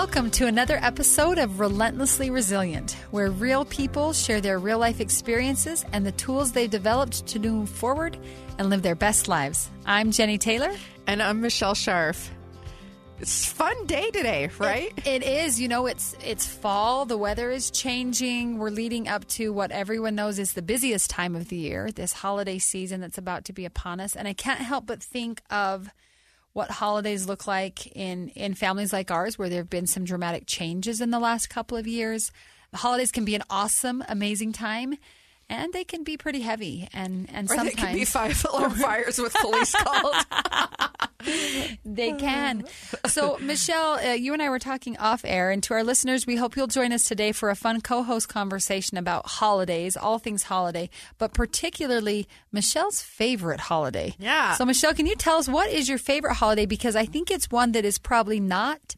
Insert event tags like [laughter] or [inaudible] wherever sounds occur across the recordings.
Welcome to another episode of Relentlessly Resilient, where real people share their real life experiences and the tools they've developed to move forward and live their best lives. I'm Jenny Taylor. And I'm Michelle Scharf. It's a fun day today, right? It, it is. You know, it's it's fall. The weather is changing. We're leading up to what everyone knows is the busiest time of the year, this holiday season that's about to be upon us. And I can't help but think of what holidays look like in in families like ours where there have been some dramatic changes in the last couple of years. Holidays can be an awesome, amazing time and they can be pretty heavy and and or sometimes they can be five [laughs] alarm fires with police [laughs] called. [laughs] they can. So, Michelle, uh, you and I were talking off air, and to our listeners, we hope you'll join us today for a fun co-host conversation about holidays, all things holiday, but particularly Michelle's favorite holiday. Yeah. So, Michelle, can you tell us what is your favorite holiday? Because I think it's one that is probably not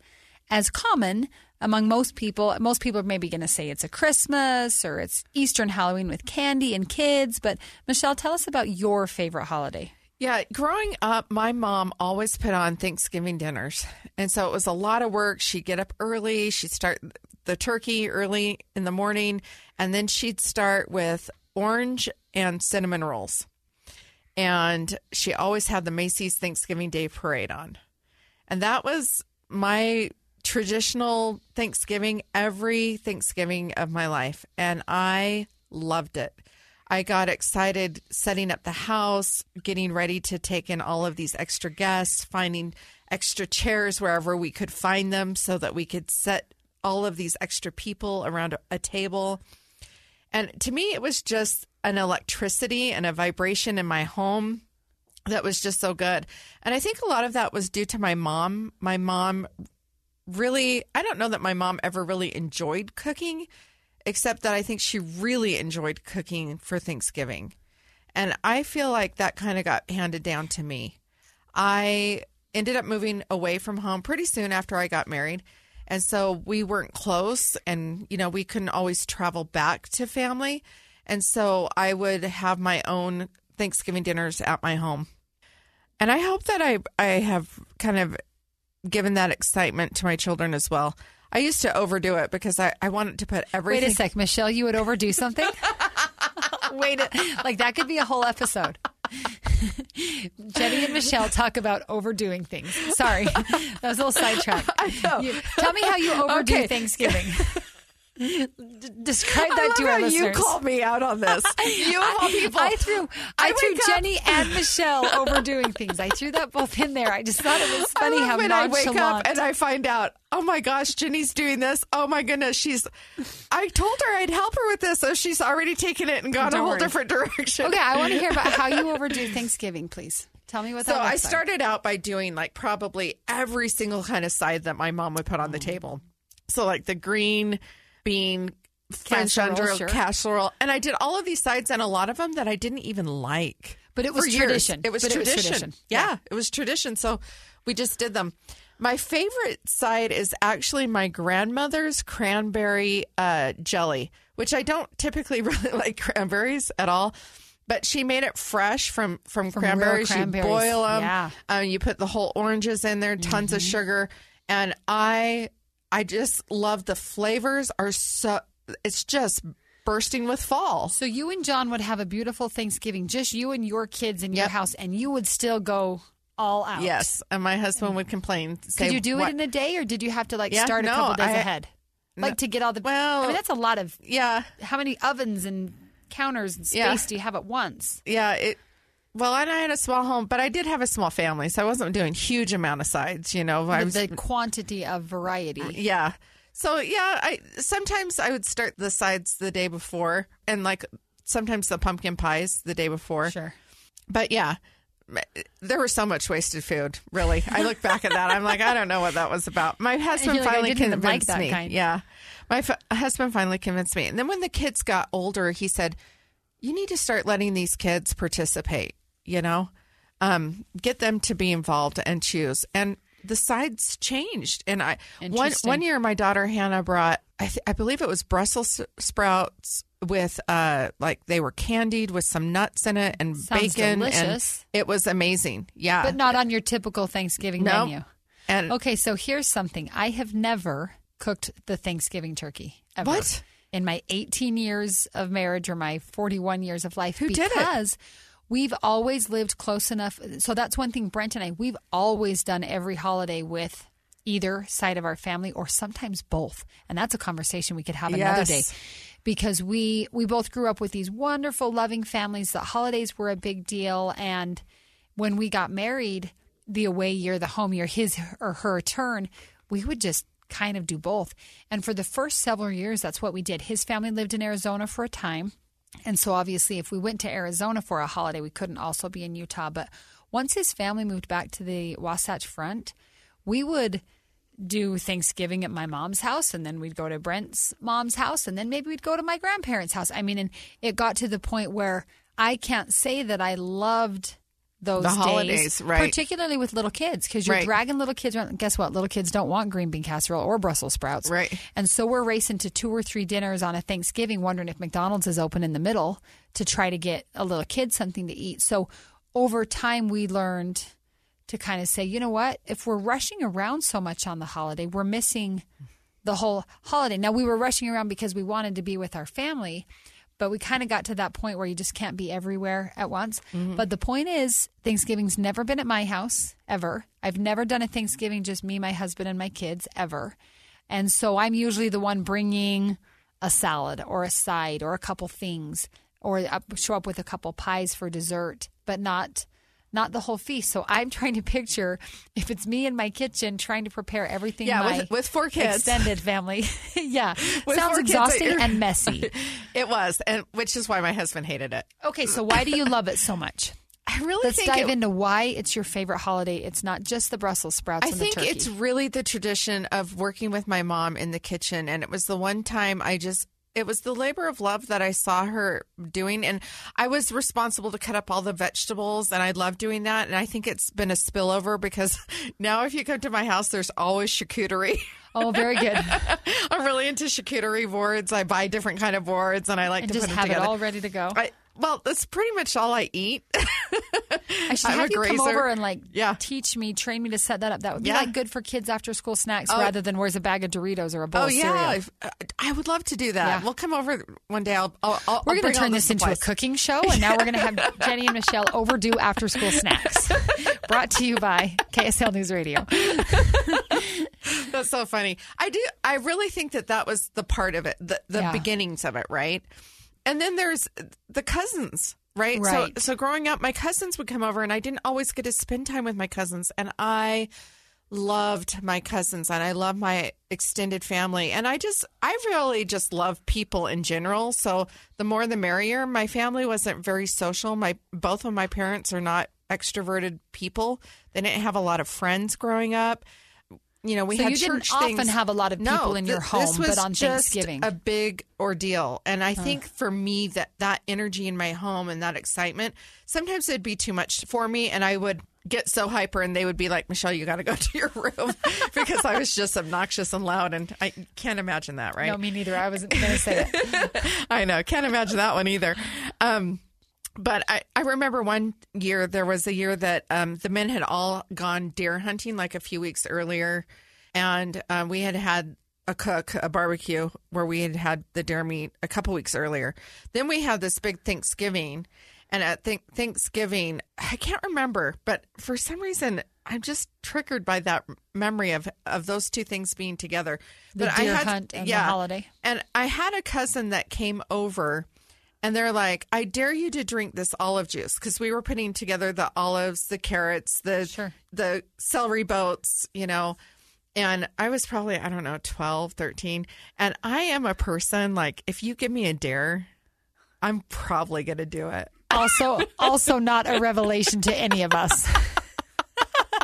as common among most people. Most people are maybe going to say it's a Christmas or it's Easter and Halloween with candy and kids. But Michelle, tell us about your favorite holiday. Yeah, growing up, my mom always put on Thanksgiving dinners. And so it was a lot of work. She'd get up early, she'd start the turkey early in the morning, and then she'd start with orange and cinnamon rolls. And she always had the Macy's Thanksgiving Day parade on. And that was my traditional Thanksgiving every Thanksgiving of my life. And I loved it. I got excited setting up the house, getting ready to take in all of these extra guests, finding extra chairs wherever we could find them so that we could set all of these extra people around a table. And to me, it was just an electricity and a vibration in my home that was just so good. And I think a lot of that was due to my mom. My mom really, I don't know that my mom ever really enjoyed cooking, except that I think she really enjoyed cooking for Thanksgiving. And I feel like that kind of got handed down to me. I ended up moving away from home pretty soon after I got married. And so we weren't close and, you know, we couldn't always travel back to family. And so I would have my own Thanksgiving dinners at my home. And I hope that I, I have kind of given that excitement to my children as well. I used to overdo it because I, I wanted to put everything. Wait a sec, Michelle, you would overdo [laughs] something? Wait, a, like that could be a whole episode. [laughs] Jenny and Michelle talk about overdoing things. Sorry, [laughs] that was a little sidetrack. You, tell me how you overdo Okay. Thanksgiving. Describe that to our how you listeners. called me out on this. [laughs] You of all people. I threw I, I threw up- Jenny and Michelle overdoing things. I threw that both in there. I just thought it was [laughs] funny I how when I wake up and I find out, oh my gosh, Jenny's doing this. Oh my goodness, she's. I told her I'd help her with this, so she's already taken it and gone Don't a whole worry. different direction. okay, I want to hear about how you [laughs] overdo Thanksgiving, please. Tell me what that So I looks like. started out by doing like probably every single kind of side that my mom would put on the mm. table. So like the green bean French Casserole, under sure. casserole, and I did all of these sides and a lot of them that I didn't even like. But it was tradition. It was But it was tradition. tradition. Yeah, Yeah. it was tradition. So we just did them. My favorite side is actually my grandmother's cranberry uh, jelly, which I don't typically [laughs] really like cranberries at all. But she made it fresh from from, From cranberries. cranberries, You boil them. yeah. Um, you put the whole oranges in there, tons of sugar, and I I just love the flavors. Are so it's just bursting with fall. So you and John would have a beautiful Thanksgiving, just you and your kids in your house, and you would still go all out. Yes, and my husband would complain. Say, Could you do "What- it in a day, or did you have to like Yeah, start a couple days I- ahead, like to get all the? Well- I mean that's a lot of. Yeah, How many ovens and counters and space Yeah. do you have at once? yeah. It. Well, and I had a small home, but I did have a small family, so I wasn't doing huge amount of sides. You know, was the quantity of variety. Uh, yeah. So yeah, I sometimes I would start the sides the day before, and like sometimes the pumpkin pies the day before. Sure. But yeah, there was so much wasted food. Really, I look back at that, I'm like, I don't know what that was about. My husband like, finally didn't like convinced me. kind. Yeah, my f- husband finally convinced me, and then when the kids got older, he said, "You need to start letting these kids participate. You know, um, get them to be involved and choose." And the sides changed, and I one one year my daughter Hannah brought, I, th- I believe it was Brussels sprouts with uh like they were candied with some nuts in it and Sounds bacon delicious. and it was amazing. Yeah. But not on your typical Thanksgiving No. menu. and Okay, so here's something. I have never cooked the Thanksgiving turkey ever. What? In my 18 years of marriage or my 41 years of life. Who did it? We've always lived close enough. So that's one thing, Brent and I, we've always done every holiday with either side of our family or sometimes both. And that's a conversation we could have another day. Because we we both grew up with these wonderful, loving families. The holidays were a big deal, and when we got married, the away year, the home year, his or her turn, we would just kind of do both. And for the first several years, that's what we did. His family lived in Arizona for a time. And so obviously, if we went to Arizona for a holiday, we couldn't also be in Utah. But once his family moved back to the Wasatch Front, we would do Thanksgiving at my mom's house, and then we'd go to Brent's mom's house, and then maybe we'd go to my grandparents' house. I mean, and it got to the point where I can't say that I loved those The days, holidays, right. particularly with little kids, because you're Right. dragging little kids around. Guess what? Little kids don't want green bean casserole or Brussels sprouts, Right. And so we're racing to two or three dinners on a Thanksgiving, wondering if McDonald's is open in the middle to try to get a little kid something to eat. So over time, we learned to kind of say, you know what? If we're rushing around so much on the holiday, we're missing the whole holiday. Now, we were rushing around because we wanted to be with our family, but we kind of got to that point where you just can't be everywhere at once. Mm-hmm. But the point is, Thanksgiving's never been at my house ever. I've never done a Thanksgiving just me, my husband, and my kids ever. And so I'm usually the one bringing a salad or a side or a couple things or show up with a couple pies for dessert, but not not the whole feast. So I'm [laughs] trying to picture if it's me in my kitchen trying to prepare everything Yeah, my with- with four kids. extended family. [laughs] yeah. With Sounds exhausting and [laughs] messy. it was, and which is why my husband hated it. Okay, so why do you love it so much? I really Let's think dive it, into why it's your favorite holiday. It's not just the Brussels sprouts I and think the turkey. it's really the tradition of working with my mom in the kitchen. And it was the one time I just, it was the labor of love that I saw her doing. And I was responsible to cut up all the vegetables. And I love doing that. And I think it's been a spillover because [laughs] now if you come to my house, there's always charcuterie. [laughs] oh, very good. [laughs] I'm really into charcuterie boards. I buy different kind of boards and I like and to just put have it together. all ready to go. I, well, that's pretty much all I eat. [laughs] I should I'm have a you come over and like Yeah. teach me, train me to set that up. That would be Yeah. like good for kids after school snacks Oh. rather than where's a bag of Doritos or a bowl Oh of yeah. If- uh, I would love to do that. Yeah. We'll come over one day. I'll. I'll, I'll We're going to turn this into a cooking show, and now we're going to have [laughs] Jenny and Michelle overdue after school snacks. Brought to you by KSL News Radio. That's so funny. I do. I really think that that was the part of it, the the Yeah. beginnings of it, right? And then there's the cousins, right? Right. So so growing up, my cousins would come over, and I didn't always get to spend time with my cousins, and I loved my cousins and I love my extended family and I just I really just love people in general so the more the merrier my family wasn't very social my both of my parents are not extroverted people they didn't have a lot of friends growing up you know we So had you didn't church often have a lot of No, people in your th- home, this was but on just Thanksgiving. a big ordeal and i think for me that that energy in my home and that excitement sometimes it'd be too much for me and i would get so hyper and they would be like michelle you got to go [laughs] to your room [laughs] because i was just obnoxious and loud and i can't imagine that right No, me neither. I wasn't going to say it. [laughs] I know. Can't imagine that one either. Um, but I, I remember one year, there was a year that um, the men had all gone deer hunting like a few weeks earlier. And um, we had had a cook, a barbecue, where we had had the deer meat a couple weeks earlier. Then we had this big Thanksgiving. And at th- Thanksgiving, I can't remember, but for some reason, I'm just triggered by that memory of of those two things being together. The but deer I had, hunt and the holiday. And I had a cousin that came over and they're like, I dare you to drink this olive juice because we were putting together the olives, the carrots, the Sure. the celery boats, you know. And I was probably, I don't know, 12, 13. And I am a person like, if you give me a dare, I'm probably going to do it. Also, also not a revelation to any of us. [laughs]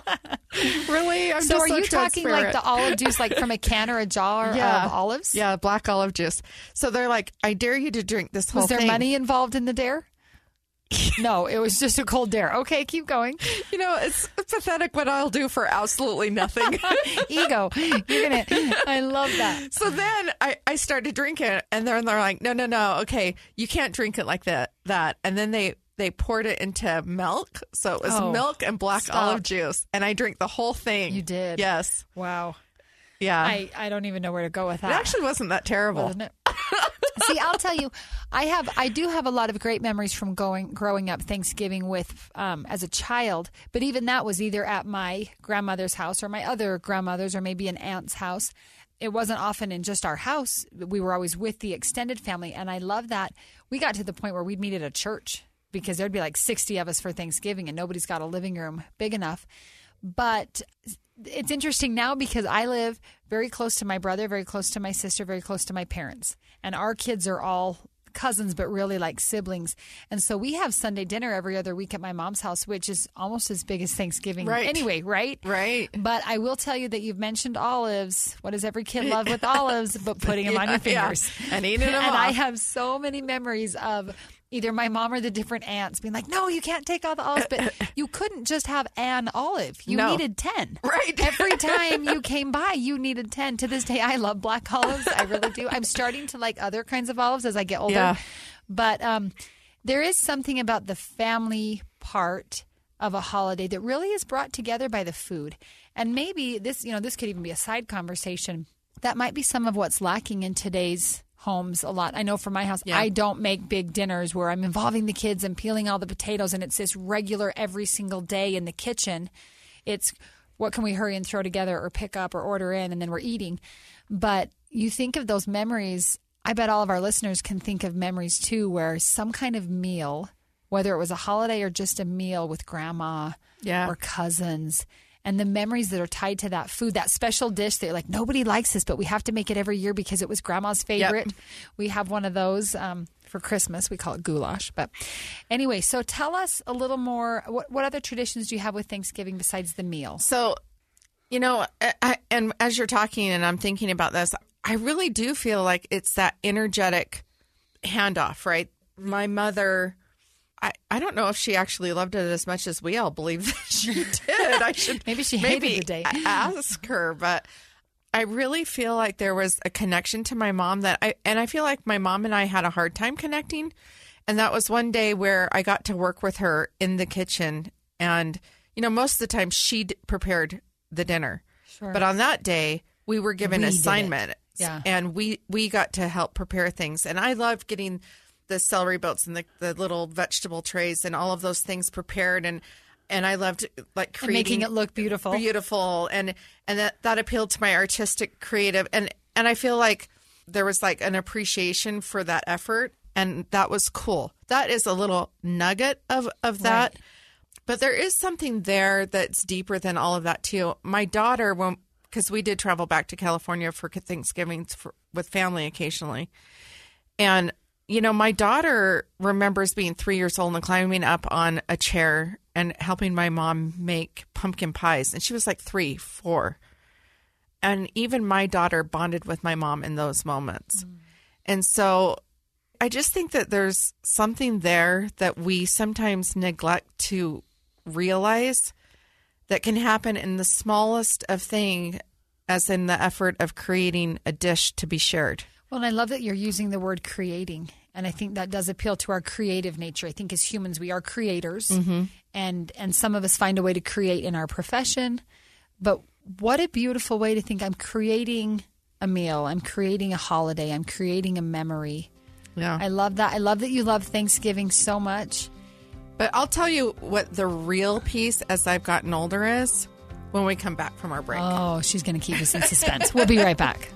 [laughs] Really? I'm so, are you talking like the olive juice, like from a can or a jar [laughs] of olives? Yeah, black olive juice. So they're like, I dare you to drink this whole thing. Was there thing. money involved in the dare? [laughs] no, it was just a cold dare. Okay, keep going. You know, it's pathetic what I'll do for absolutely nothing. Ego. You're gonna. I love that. so then I, I started drinking it, and then they're like, no, no, no. Okay, you can't drink it like that. That, and then they they poured it into milk, so it was Oh, milk and black stop. olive juice, and I drank the whole thing. You did. yes, Wow. yeah. I, I don't even know where to go with that. it actually wasn't that terrible. wasn't it? [laughs] See, I'll tell you, I have, I do have a lot of great memories from going, growing up Thanksgiving with, um, as a child. But even that was either at my grandmother's house or my other grandmother's or maybe an aunt's house. It wasn't often in just our house. We were always with the extended family, and I love that. We got to the point where we'd meet at a church because there'd be like sixty of us for Thanksgiving, and nobody's got a living room big enough. But it's interesting now because I live very close to my brother, very close to my sister, very close to my parents. And our kids are all cousins, but really like siblings. And so we have Sunday dinner every other week at my mom's house, which is almost as big as Thanksgiving Right. anyway, right? Right. But I will tell you that you've mentioned olives. What does every kid love with [laughs] olives but putting them on your Yeah, fingers? and eating them [laughs] and I have so many memories of either my mom or the different aunts being like, "No, you can't take all the olives." But [laughs] you couldn't just have an olive; you No. needed ten. Right. Every [laughs] time you came by, you needed ten. To this day, I love black olives. I really do. I'm starting to like other kinds of olives as I get older. Yeah. But um, there is something about the family part of a holiday that really is brought together by the food. And maybe this, you know, this could even be a side conversation. That might be some of what's lacking in today's homes a lot. I know for my house, Yeah. I don't make big dinners where I'm involving the kids and peeling all the potatoes and it's this regular every single day in the kitchen. It's what can we hurry and throw together or pick up or order in and then we're eating. But you think of those memories, I bet all of our listeners can think of memories too where some kind of meal, whether it was a holiday or just a meal with grandma Yeah. or cousins, and the memories that are tied to that food, that special dish that you're like, nobody likes this, but we have to make it every year because it was grandma's favorite. We have one of those um, for Christmas. We call it goulash. But anyway, so tell us a little more. What, what other traditions do you have with Thanksgiving besides the meal? So, you know, I- and as you're talking and I'm thinking about this, I really do feel like it's that energetic handoff, right? My mother, I, I don't know if she actually loved it as much as we all believe that [laughs] she [laughs] did. I should Maybe she hated maybe the day. ask her, but I really feel like there was a connection to my mom that I, and I feel like my mom and I had a hard time connecting. And that was one day where I got to work with her in the kitchen. And, you know, most of the time she d- prepared the dinner. Sure. But on that day, we were given We assignment. Yeah. And we, we got to help prepare things. And I loved getting the celery boats and the, the little vegetable trays and all of those things prepared. And, and I loved like And creating making it look beautiful. beautiful and and that that appealed to my artistic creative and and I feel like there was like an appreciation for that effort and that was cool. That is a little nugget of of that. Right. But there is something there that's deeper than all of that too. My daughter when because we did travel back to California for Thanksgiving for, with family occasionally. And, you know, my daughter remembers being three years old and climbing up on a chair and helping my mom make pumpkin pies. And she was like three, four. And even my daughter bonded with my mom in those moments. Mm. And so I just think that there's something there that we sometimes neglect to realize that can happen in the smallest of thing as in the effort of creating a dish to be shared. Well, and I love that you're using the word creating. And I think that does appeal to our creative nature. I think as humans, we are creators, mm-hmm. and and some of us find a way to create in our profession. But what a beautiful way to think! I'm creating a meal. I'm creating a holiday. I'm creating a memory. Yeah. I love that. I love that you love Thanksgiving so much. But I'll tell you what the real piece as I've gotten older is when we come back from our break. Oh, she's going to keep us in suspense. we'll be right back. [laughs]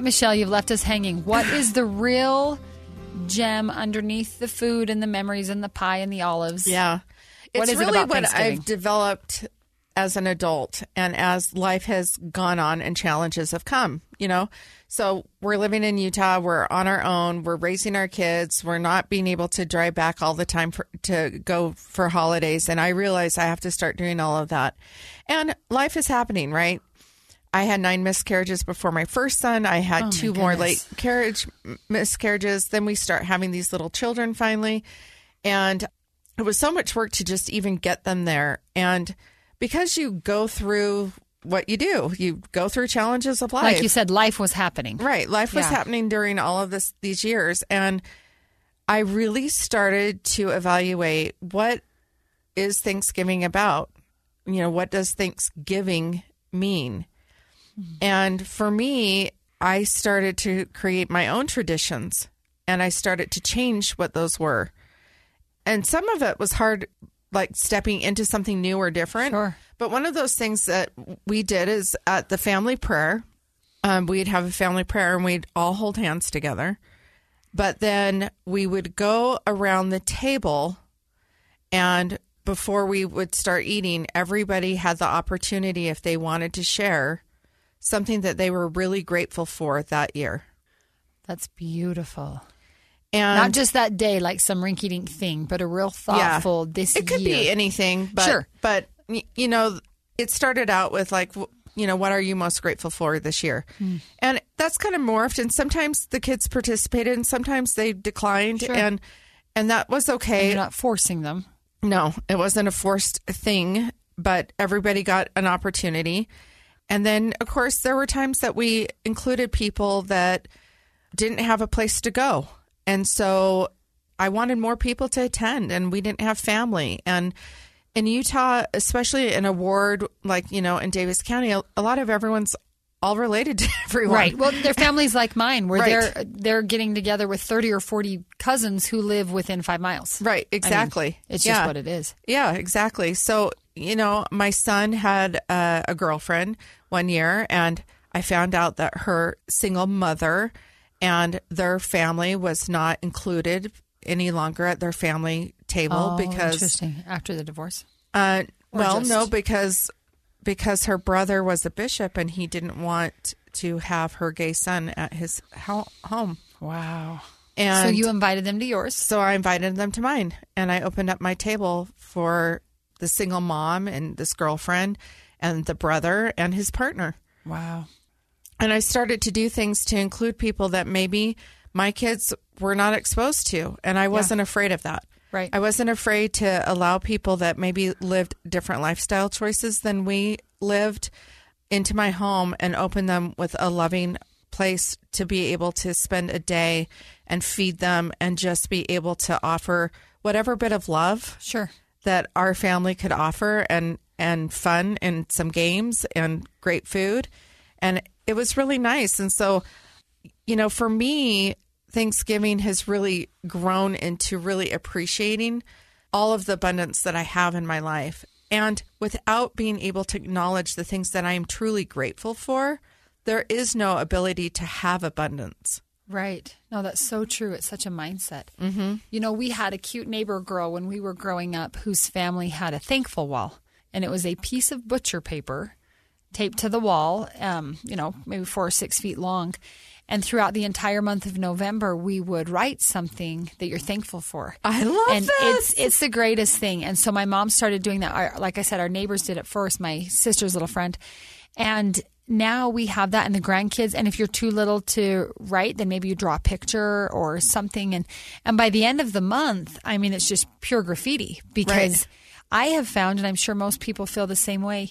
Right, Michelle, you've left us hanging. What is the real gem underneath the food and the memories and the pie and the olives? Yeah. What it's is it really about what I've developed as an adult and as life has gone on and challenges have come, you know? So we're living in Utah, we're on our own, we're raising our kids, we're not being able to drive back all the time for, to go for holidays. And I realize I have to start doing all of that. And life is happening, right? I had nine miscarriages before my first son. I had Oh, two more late carriage miscarriages. Then we start having these little children finally. And it was so much work to just even get them there. And because you go through what you do, you go through challenges of life. Like you said, life was happening. Right. Life was Yeah. happening during all of this these years. And I really started to evaluate what is Thanksgiving about? You know, what does Thanksgiving mean? And for me, I started to create my own traditions and I started to change what those were. And some of it was hard, like stepping into something new or different. Sure. But one of those things that we did is at the family prayer, um, we'd have a family prayer and we'd all hold hands together. But then we would go around the table, and before we would start eating, everybody had the opportunity, if they wanted to share, something that they were really grateful for that year. That's beautiful. And Not just that day, like some rinky dink thing, but a real thoughtful this it could year. be anything, but Sure. but you know, it started out with like you know, what are you most grateful for this year? Hmm. And that's kind of morphed and sometimes the kids participated and sometimes they declined Sure. and and that was And okay. You're not forcing them. No, it wasn't a forced thing, but everybody got an opportunity. And then, of course, there were times that we included people that didn't have a place to go. And so I wanted more people to attend, and we didn't have family. And in Utah, especially in a ward like, you know, in Davis County, a, a lot of everyone's all related to [laughs] everyone. Right. Well, they're families like mine, where Right. they're they're getting together with thirty or forty cousins who live within five miles. Right, I mean, exactly. it's Yeah. just what it is. Yeah, exactly. So, you know, my son had uh, a girlfriend one year, and I found out that her single mother and their family was not included any longer at their family table Oh, because, interesting. After the divorce. uh, well, just- no, because because her brother was a bishop and he didn't want to have her gay son at his ho- home. Wow. And so you invited them to yours. so I invited them to mine and I opened up my table for the single mom and this girlfriend and the brother and his partner. Wow. And I started to do things to include people that maybe my kids were not exposed to. And I wasn't afraid of that. Right. I wasn't afraid to allow people that maybe lived different lifestyle choices than we lived into my home and open them with a loving place to be able to spend a day and feed them and just be able to offer whatever bit of love Sure. that our family could offer and and fun and some games and great food and it was really nice and so you know for me thanksgiving has really grown into really appreciating all of the abundance that i have in my life And without being able to acknowledge the things that I am truly grateful for, there is no ability to have abundance. Right. No, that's so true. It's such a mindset. Mm-hmm. You know, we had a cute neighbor girl when we were growing up whose family had a thankful wall, and it was a piece of butcher paper taped to the wall, um, you know, maybe four or six feet long. And throughout the entire month of November, we would write something that you're thankful for. I love it. and this. it's it's the greatest thing. And so my mom started doing that. Our, like I said, our neighbors did it first. My sister's little friend, and now we have that in the grandkids. And if you're too little to write, then maybe you draw a picture or something. And and by the end of the month, I mean, it's just pure graffiti because Right. I have found, and I'm sure most people feel the same way.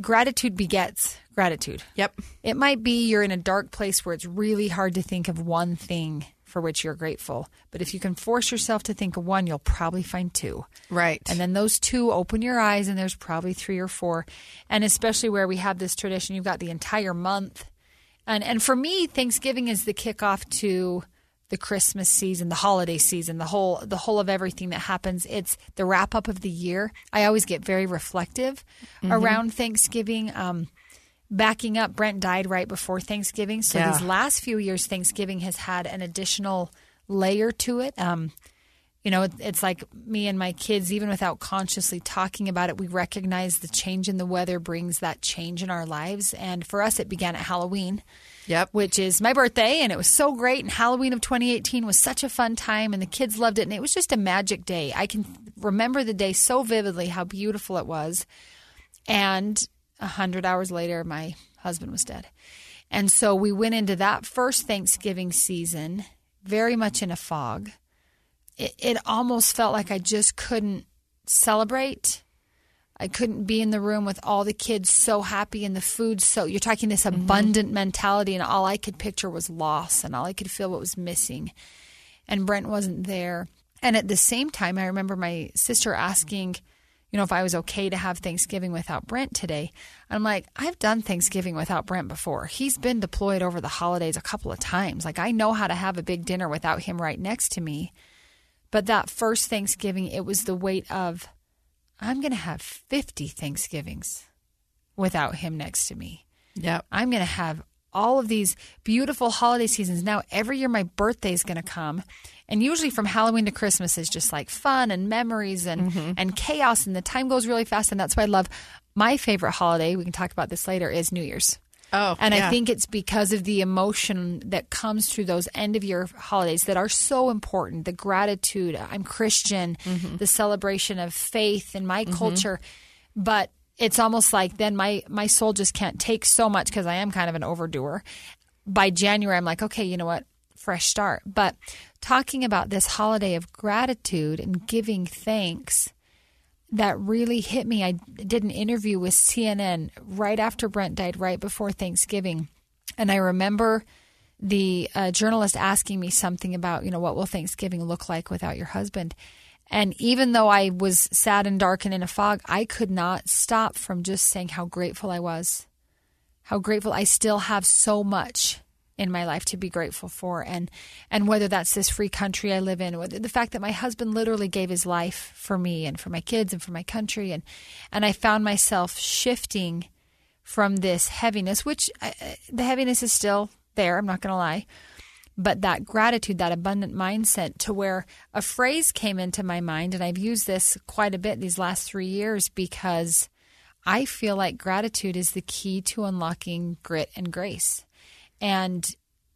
Gratitude begets gratitude. Yep. It might be you're in a dark place where it's really hard to think of one thing for which you're grateful. But if you can force yourself to think of one, you'll probably find two. Right. And then those two open your eyes, and there's probably three or four. And especially where we have this tradition, you've got the entire month. And and for me, Thanksgiving is the kickoff to the Christmas season, the holiday season, the whole the whole of everything that happens. It's the wrap up of the year. I always get very reflective around Thanksgiving. Um, backing up, Brent died right before Thanksgiving, so Yeah. these last few years, Thanksgiving has had an additional layer to it. Um, you know, it, it's like me and my kids, even without consciously talking about it, we recognize the change in the weather brings that change in our lives. And for us, it began at Halloween Yep. which is my birthday, and it was so great. And Halloween of 2018 was such a fun time, and the kids loved it, and it was just a magic day. I can remember the day so vividly, how beautiful it was. And a hundred hours later, my husband was dead, and so we went into that first Thanksgiving season very much in a fog. It, it almost felt like I just couldn't celebrate. I couldn't be in the room with all the kids so happy and the food so you're talking this mm-hmm. abundant mentality and all I could picture was loss and all I could feel what was missing. And Brent wasn't there. And at the same time I remember my sister asking, you know, if I was okay to have Thanksgiving without Brent today. I'm like, I've done Thanksgiving without Brent before. He's been deployed over the holidays a couple of times. Like I know how to have a big dinner without him right next to me. But that first Thanksgiving, it was the weight of I'm going to have 50 Thanksgivings without him next to me. Yep. I'm going to have all of these beautiful holiday seasons. Now, every year my birthday is going to come. And usually from Halloween to Christmas is just like fun and memories and, mm-hmm. and chaos. And the time goes really fast. And that's why I love my favorite holiday. We can talk about this later is New Year's. Oh, And yeah. I think it's because of the emotion that comes through those end of year holidays that are so important the gratitude, I'm Christian, mm-hmm. the celebration of faith in my mm-hmm. culture. But it's almost like then my, my soul just can't take so much because I am kind of an overdoer. By January, I'm like, okay, you know what? Fresh start. But talking about this holiday of gratitude and giving thanks that really hit me. I did an interview with CNN right after Brent died, right before Thanksgiving. And I remember the uh, journalist asking me something about, you know, what will Thanksgiving look like without your husband? And even though I was sad and dark and in a fog, I could not stop from just saying how grateful I was. How grateful I still have so much in my life to be grateful for and and whether that's this free country I live in the fact that my husband literally gave his life for me and for my kids and for my country and and I found myself shifting from this heaviness which uh, the heaviness is still there I'm not going to lie but that gratitude, that abundant mindset to where a phrase came into my mind, and I've used this quite a bit these last three years because I feel like gratitude is the key to unlocking grit and grace. And,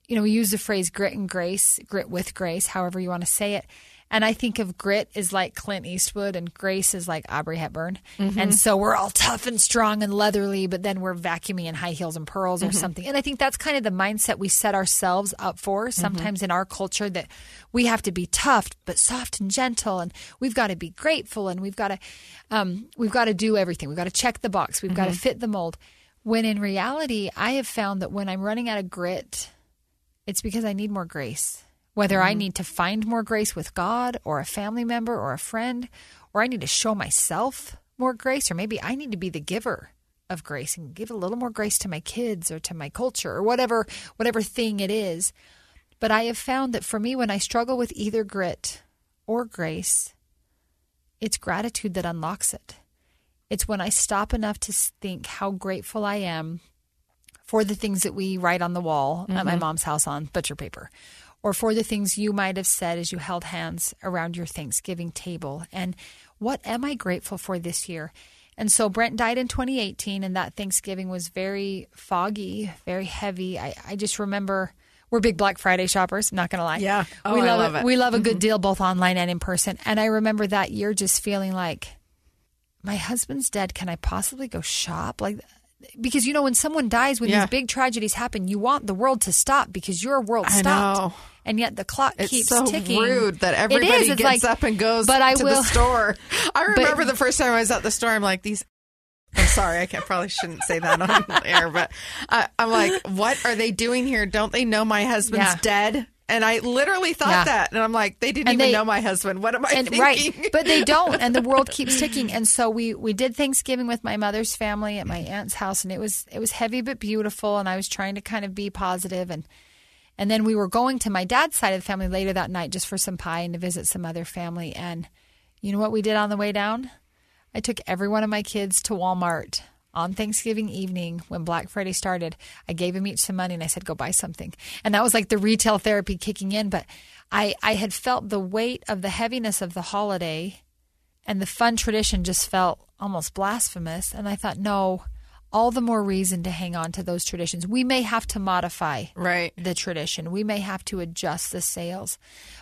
you know, we use the phrase grit and grace, grit with grace, however you want to say it. And I think of grit is like Clint Eastwood and grace is like Audrey Hepburn. Mm-hmm. And so we're all tough and strong and leatherly, but then we're vacuuming in high heels and pearls or mm-hmm. something. And I think that's kind of the mindset we set ourselves up for mm-hmm. sometimes in our culture that we have to be tough but soft and gentle and we've got to be grateful and we've got to um, we've got to do everything. We've got to check the box. We've got to fit the mold. When in reality, I have found that when I'm running out of grit, it's because I need more grace. Whether I mm-hmm. need to find more grace with God or a family member or a friend, or I need to show myself more grace, or maybe I need to be the giver of grace and give a little more grace to my kids or to my culture or whatever whatever thing it is. But I have found that for me when I struggle with either grit or grace, it's gratitude that unlocks it. It's when I stop enough to think how grateful I am for the things that we write on the wall at my mm-hmm. mom's house on butcher paper, or for the things you might have said as you held hands around your Thanksgiving table. And what am I grateful for this year? And so Brent died in 2018, and that Thanksgiving was very foggy, very heavy. I, I just remember we're big Black Friday shoppers. Not gonna lie. Yeah. Oh, we I love, love it. We love a good mm-hmm. deal both online and in person. And I remember that year just feeling like my husband's dead. Can I possibly go shop? Like, because you know, when someone dies, when Yeah. these big tragedies happen, you want the world to stop because your world I stopped. know. And yet the clock It's keeps so ticking. rude that everybody is. It's gets like, up and goes but I to will, the store. [laughs] I But- remember the first time I was at the store. I'm like, these. [laughs] I'm sorry, I can't, probably shouldn't say that on [laughs] air, but I, I'm like, what are they doing here? Don't they know my husband's Yeah. dead? And I literally thought Yeah. that, and I'm like, they didn't And even they- know my husband. What am I and thinking? right [laughs] but they don't and the world keeps ticking and so we we did thanksgiving with my mother's family at my aunt's house and it was it was heavy but beautiful and i was trying to kind of be positive and and then we were going to my dad's side of the family later that night just for some pie and to visit some other family and you know what we did on the way down i took every one of my kids to walmart on Thanksgiving evening when Black Friday started, I gave him each some money and I said, go buy something. And that was like the retail therapy kicking in. But I, I had felt the weight of the heaviness of the holiday and the fun tradition just felt almost blasphemous. And I thought, no, all the more reason to hang on to those traditions. We may have to modify Right. the tradition. We may have to adjust the sales.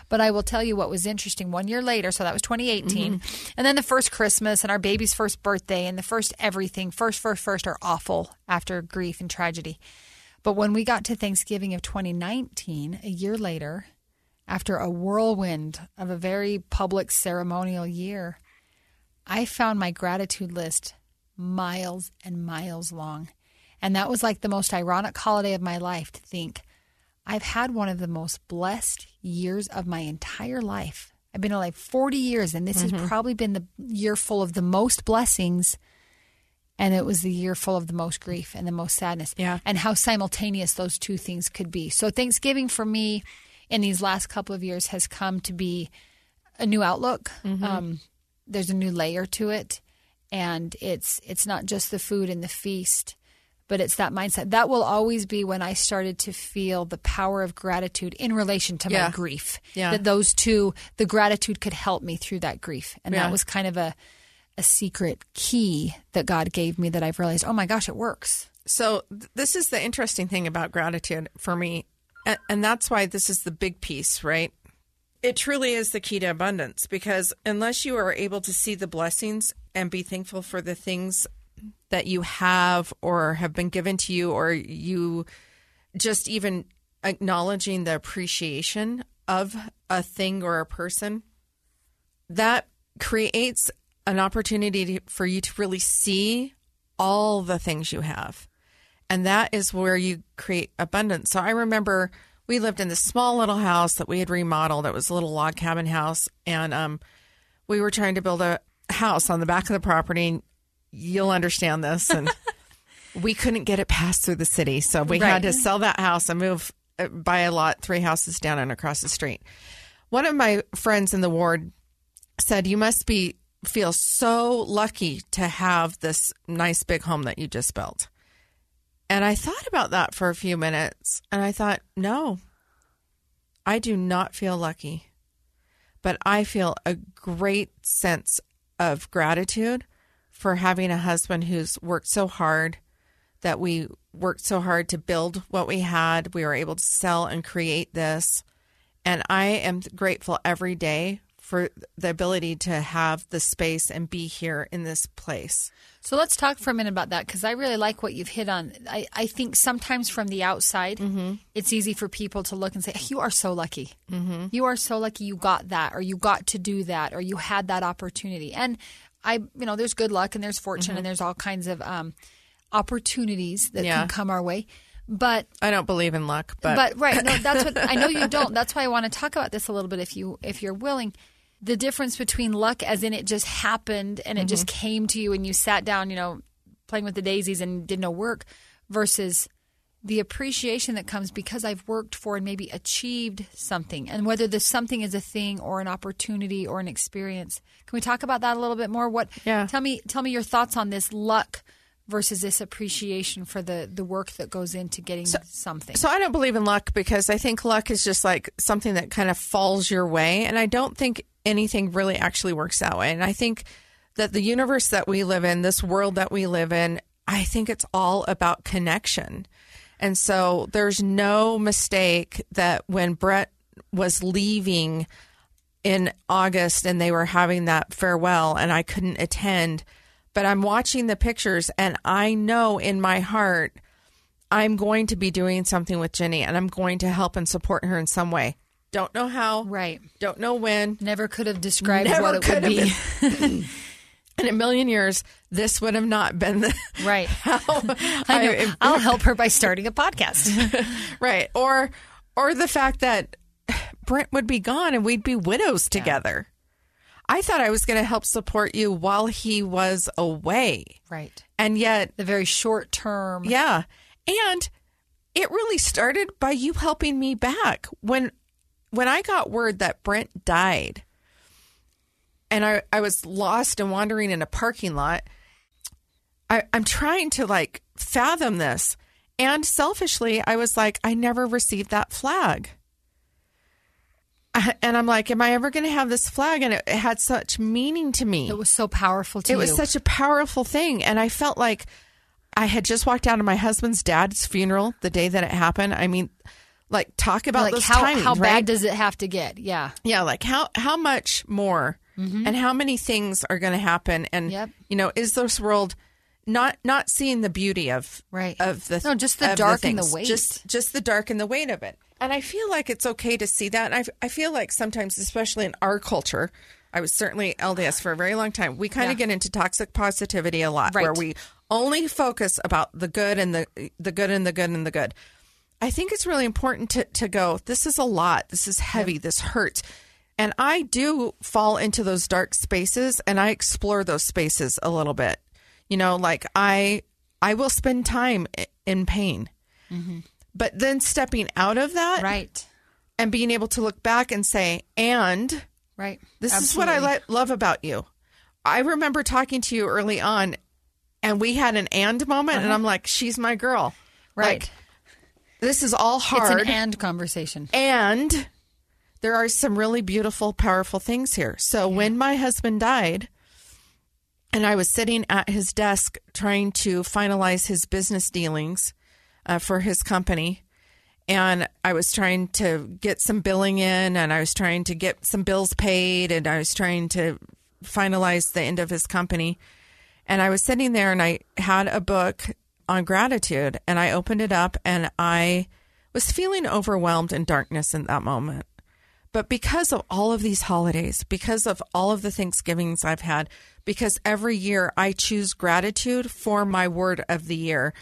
But I will tell you what was interesting. One year later, so that was 2018, mm-hmm. and then the first Christmas and our baby's first birthday and the first everything, first, first, first are awful after grief and tragedy. But when we got to Thanksgiving of 2019, a year later, after a whirlwind of a very public ceremonial year, I found my gratitude list miles and miles long. And that was like the most ironic holiday of my life to think I've had one of the most blessed years of my entire life. I've been alive 40 years, and this has probably been the year full of the most blessings. And it was the year full of the most grief and the most sadness. Yeah. And how simultaneous those two things could be. So, Thanksgiving for me in these last couple of years has come to be a new outlook. Um, there's a new layer to it, and it's it's not just the food and the feast, but it's that mindset. That will always be when I started to feel the power of gratitude in relation to Yeah. my grief. Yeah. That those two, the gratitude could help me through that grief, and Yeah. that was kind of a a secret key that God gave me that I've realized. Oh my gosh, it works. So th- this is the interesting thing about gratitude for me, and, and that's why this is the big piece, right? It truly is the key to abundance because unless you are able to see the blessings and be thankful for the things that you have or have been given to you, or you just even acknowledging the appreciation of a thing or a person, that creates an opportunity to, for you to really see all the things you have. And that is where you create abundance. So I remember we lived in this small little house that we had remodeled. It was a little log cabin house. And um, we were trying to build a house on the back of the property. You'll understand this. And [laughs] we couldn't get it passed through the city. So we had to sell that house and move, uh, buy a lot three houses down and across the street. One of my friends in the ward said, You must be feel so lucky to have this nice big home that you just built. And I thought about that for a few minutes and I thought, no, I do not feel lucky, but I feel a great sense of gratitude for having a husband who's worked so hard that we worked so hard to build what we had. We were able to sell and create this. And I am grateful every day for the ability to have the space and be here in this place. So let's talk for a minute about that because I really like what you've hit on. I, I think sometimes from the outside, it's easy for people to look and say, You are so lucky. Mm-hmm. You are so lucky you got that, or you got to do that, or you had that opportunity. And I, you know, there's good luck and there's fortune and there's all kinds of um, opportunities that Yeah. can come our way. But I don't believe in luck, but, but right no that's what [laughs] i know you don't that's why i want to talk about this a little bit if you if you're willing the difference between luck as in it just happened and it just mm-hmm. came to you and you sat down you know playing with the daisies and did no work versus the appreciation that comes because I've worked for and maybe achieved something, and whether the something is a thing or an opportunity or an experience. Can we talk about that a little bit more? What? Yeah. Tell me, tell me your thoughts on this luck versus this appreciation for the the work that goes into getting something. So I don't believe in luck because I think luck is just like something that kind of falls your way. And I don't think anything really actually works that way. And I think that the universe that we live in, this world that we live in, I think it's all about connection. And so there's no mistake that when Brent was leaving in August and they were having that farewell and I couldn't attend, but I'm watching the pictures and I know in my heart I'm going to be doing something with Jennie and I'm going to help and support her in some way. Don't know how. Right. Don't know when. Never could have described Never what it could would have be. [laughs] In a million years, this would have not been the [laughs] right. [laughs] how I know. I'll help her by starting a podcast. right. Or or the fact that [sighs] Brent would be gone and we'd be widows together. I thought I was going to help support you while he was away. right. And yet, The very short term. yeah. And it really started by you helping me back. When when I got word that Brent died and I, I was lost and wandering in a parking lot, I, I'm trying to like fathom this. And selfishly, I was like, I never received that flag. [laughs] And I'm like, am I ever going to have this flag? And it, it had such meaning to me It was so powerful to me. it you. was such a powerful thing and i felt like i had just walked out of my husband's dad's funeral the day that it happened i mean like talk about like those how how right? bad does it have to get? Yeah. yeah like how how much more and how many things are going to happen and Mm-hmm. Yep. you know is this world not not seeing the beauty of Right. of the No, just the dark and the weight. just just the dark and the weight of it and i feel like it's okay to see that and i, I feel like sometimes especially in our culture i was certainly lds for a very long time we kind Yeah. of get into toxic positivity a lot where we only focus about the good and the the good and the good and the good I think it's really important to, to go, this is a lot. This is heavy. This hurts. And I do fall into those dark spaces and I explore those spaces a little bit. You know, like I I will spend time in pain. But then stepping out of that Mm-hmm. Right. and being able to look back and say, and Right. this is what I Absolutely. li- love about you. I remember talking to you early on and we had an and moment and I'm like, she's my girl. Uh-huh. Right. Like, this is all hard. It's an and conversation. And there are some really beautiful, powerful things here. So when my husband died, and I was sitting at his desk trying to finalize his business dealings uh, for his company, and I was trying to get some billing in, and I was trying to get some bills paid, and I was trying to finalize the end of his company. And I was sitting there and I had a book on gratitude and I opened it up and I was feeling overwhelmed in darkness in that moment. But because of all of these holidays, because of all of the Thanksgivings I've had, because every year I choose gratitude for my word of the year.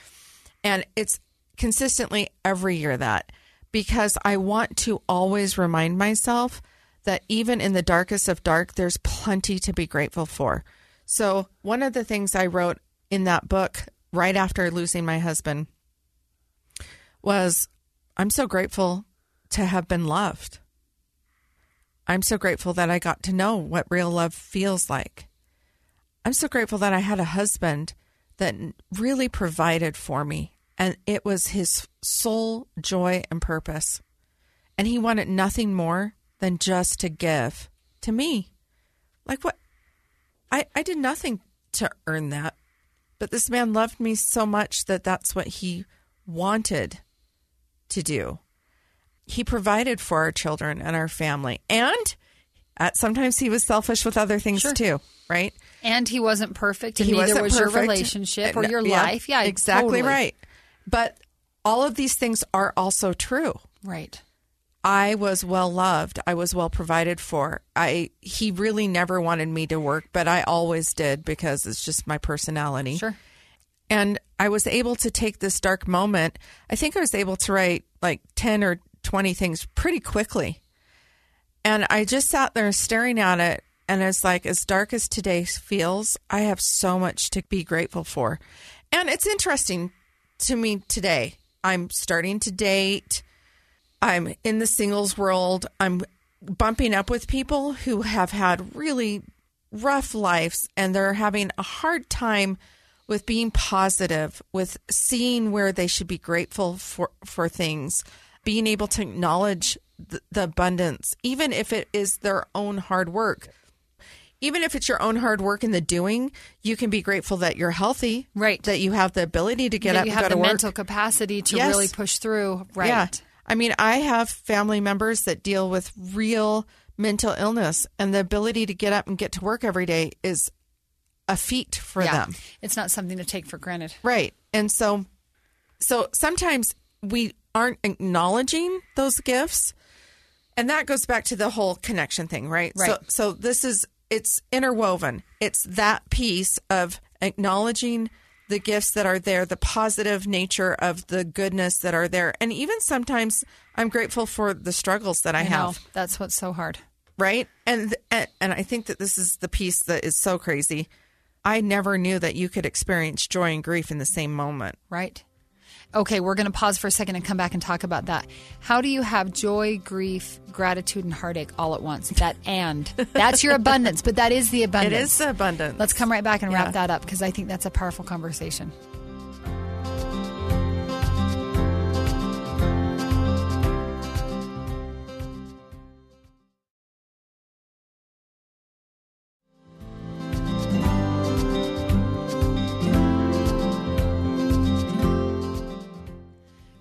And it's consistently every year that because I want to always remind myself that even in the darkest of dark, there's plenty to be grateful for. So, one of the things I wrote in that book right after losing my husband was I'm so grateful to have been loved. I'm so grateful that I got to know what real love feels like. I'm so grateful that I had a husband that really provided for me, and it was his sole joy and purpose. And he wanted nothing more than just to give to me. Like what? I, I did nothing to earn that. But this man loved me so much that that's what he wanted to do. He provided for our children and our family. And at, sometimes he was selfish with other things too, right? And he wasn't perfect, and He neither was your relationship or your yeah, life. Yeah, exactly totally. right. But all of these things are also true. Right. I was well loved. I was well provided for. I he really never wanted me to work, but I always did because it's just my personality. Sure. And I was able to take this dark moment. I think I was able to write like 10 or 20 things pretty quickly. And I just sat there staring at it and it's like as dark as today feels, I have so much to be grateful for. And it's interesting to me today I'm starting to date. I'm in the singles world. I'm bumping up with people who have had really rough lives and they're having a hard time with being positive, with seeing where they should be grateful for for things, being able to acknowledge the, the abundance, even if it is their own hard work. Even if it's your own hard work in the doing, you can be grateful that you're healthy, Right. That you have the ability to get that up you and have go the to work. mental capacity to Yes. really push through. Right. Yeah. I mean, I have family members that deal with real mental illness, and the ability to get up and get to work every day is a feat for yeah. them. It's not something to take for granted. Right. And so so sometimes we aren't acknowledging those gifts. And that goes back to the whole connection thing, right? So so this is it's interwoven. It's that piece of acknowledging the gifts that are there, the positive nature of the goodness that are there. And even sometimes I'm grateful for the struggles that I, I have That's what's so hard. right? And, and and I think that this is the piece that is so crazy. I never knew that you could experience joy and grief in the same moment. Right. Okay, we're going to pause for a second and come back and talk about that. How do you have joy, grief, gratitude, and heartache all at once? That and. That's your abundance, but that is the abundance. [laughs] It is the abundance. Let's come right back and Yeah. wrap that up because I think that's a powerful conversation.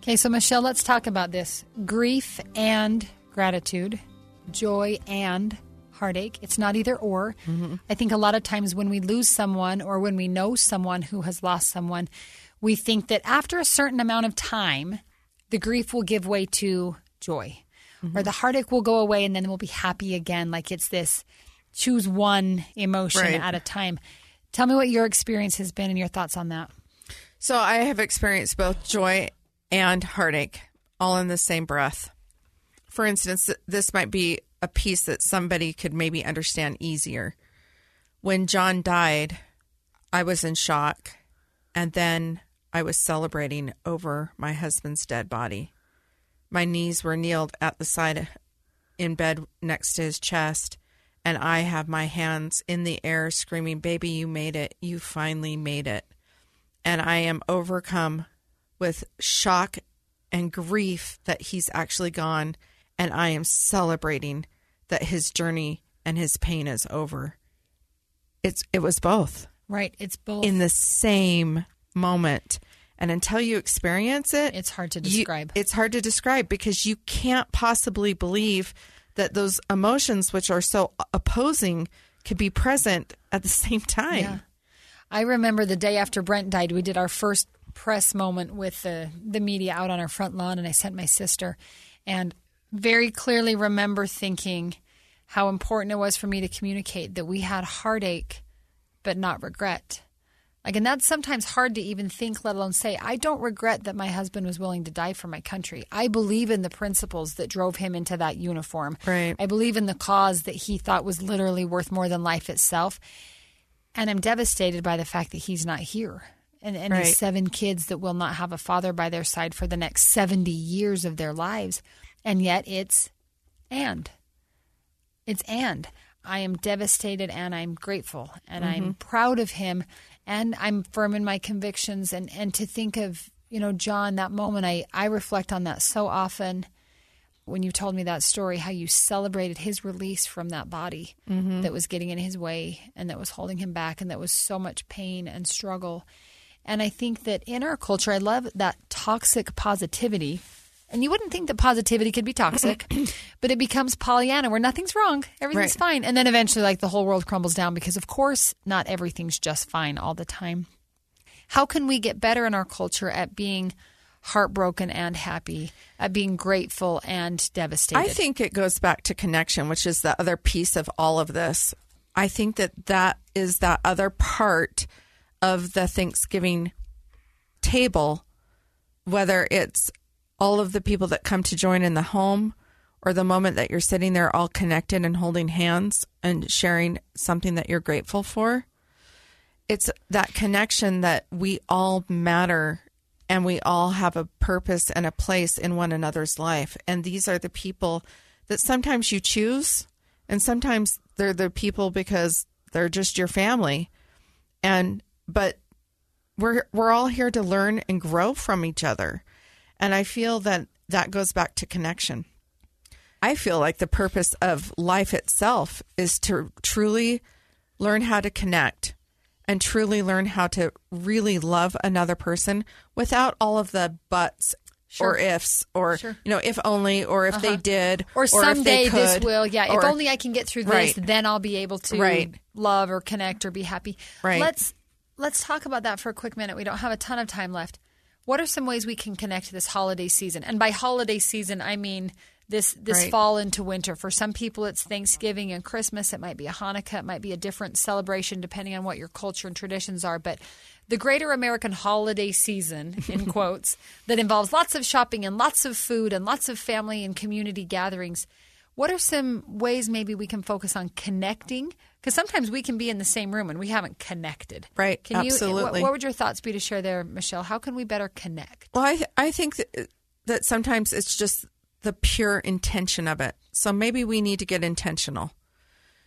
Okay, so Michelle, let's talk about this grief and gratitude, joy and heartache. It's not either or. Mm-hmm. I think a lot of times when we lose someone or when we know someone who has lost someone, we think that after a certain amount of time, the grief will give way to joy mm-hmm. or the heartache will go away and then we'll be happy again. Like it's this choose one emotion Right. at a time. Tell me what your experience has been and your thoughts on that. So I have experienced both joy and heartache all in the same breath. For instance, this might be a piece that somebody could maybe understand easier. When John died, I was in shock, and then I was celebrating over my husband's dead body. My knees were kneeled at the side in bed next to his chest, and I have my hands in the air screaming, Baby, you made it. You finally made it and I am overcome with shock and grief that he's actually gone, and I am celebrating that his journey and his pain is over. It's it was both Right. It's both. in the same moment. And until you experience it, It's hard to you- describe. it's hard to describe because you can't possibly believe that those emotions, which are so opposing, could be present at the [laughs] same time. Yeah. I remember the day after Brent died, we did our first press moment with the, the media out on our front lawn, and I sent my sister. And very clearly remember thinking how important it was for me to communicate that we had heartache, but not regret. Like, and that's sometimes hard to even think, let alone say. I don't regret that my husband was willing to die for my country. I believe in the principles that drove him into that uniform. Right. I believe in the cause that he thought was literally worth more than life itself. And I'm devastated by the fact that he's not here. And, and Right. his seven kids that will not have a father by their side for the next 70 years of their lives. And yet it's and. It's and. I am devastated and I'm grateful and I'm mm-hmm. proud of him and I'm firm in my convictions and, and to think of, you know, John, that moment I, I reflect on that so often when you told me that story, how you celebrated his release from that body mm-hmm. that was getting in his way and that was holding him back and that was so much pain and struggle. And I think that in our culture, I love that toxic positivity. And you wouldn't think that positivity could be toxic, [clears throat] but it becomes Pollyanna where nothing's wrong, everything's Right. fine. And then eventually, like the whole world crumbles down because, of course, not everything's just fine all the time. How can we get better in our culture at being heartbroken and happy, at being grateful and devastated? I think it goes back to connection, which is the other piece of all of this. I think that that is that other part of the Thanksgiving table, whether it's all of the people that come to join in the home or the moment that you're sitting there all connected and holding hands and sharing something that you're grateful for. It's that connection that we all matter and we all have a purpose and a place in one another's life. And these are the people that sometimes you choose, and sometimes they're the people because they're just your family. And but we're we're all here to learn and grow from each other. And I feel that that goes back to connection. I feel like the purpose of life itself is to truly learn how to connect and truly learn how to really love another person without all of the buts Sure. or ifs or Sure. you know if only or if they uh-huh. did Or if they someday this could, will. Yeah, if only I can get through this, Right. then I'll be able to Right. love or connect or be happy. Right. Let's let's talk about that for a quick minute. We don't have a ton of time left. What are some ways we can connect this holiday season? And by holiday season, I mean this this Right. fall into winter. For some people, it's Thanksgiving and Christmas. It might be a Hanukkah. It might be a different celebration depending on what your culture and traditions are. But the greater American holiday season, in [laughs] quotes, that involves lots of shopping and lots of food and lots of family and community gatherings. What are some ways maybe we can focus on connecting? Because sometimes we can be in the same room and we haven't connected. Right, Can you? absolutely. What, what would your thoughts be to share there, Michelle? How can we better connect? Well, I I think that, that sometimes it's just the pure intention of it. So maybe we need to get intentional.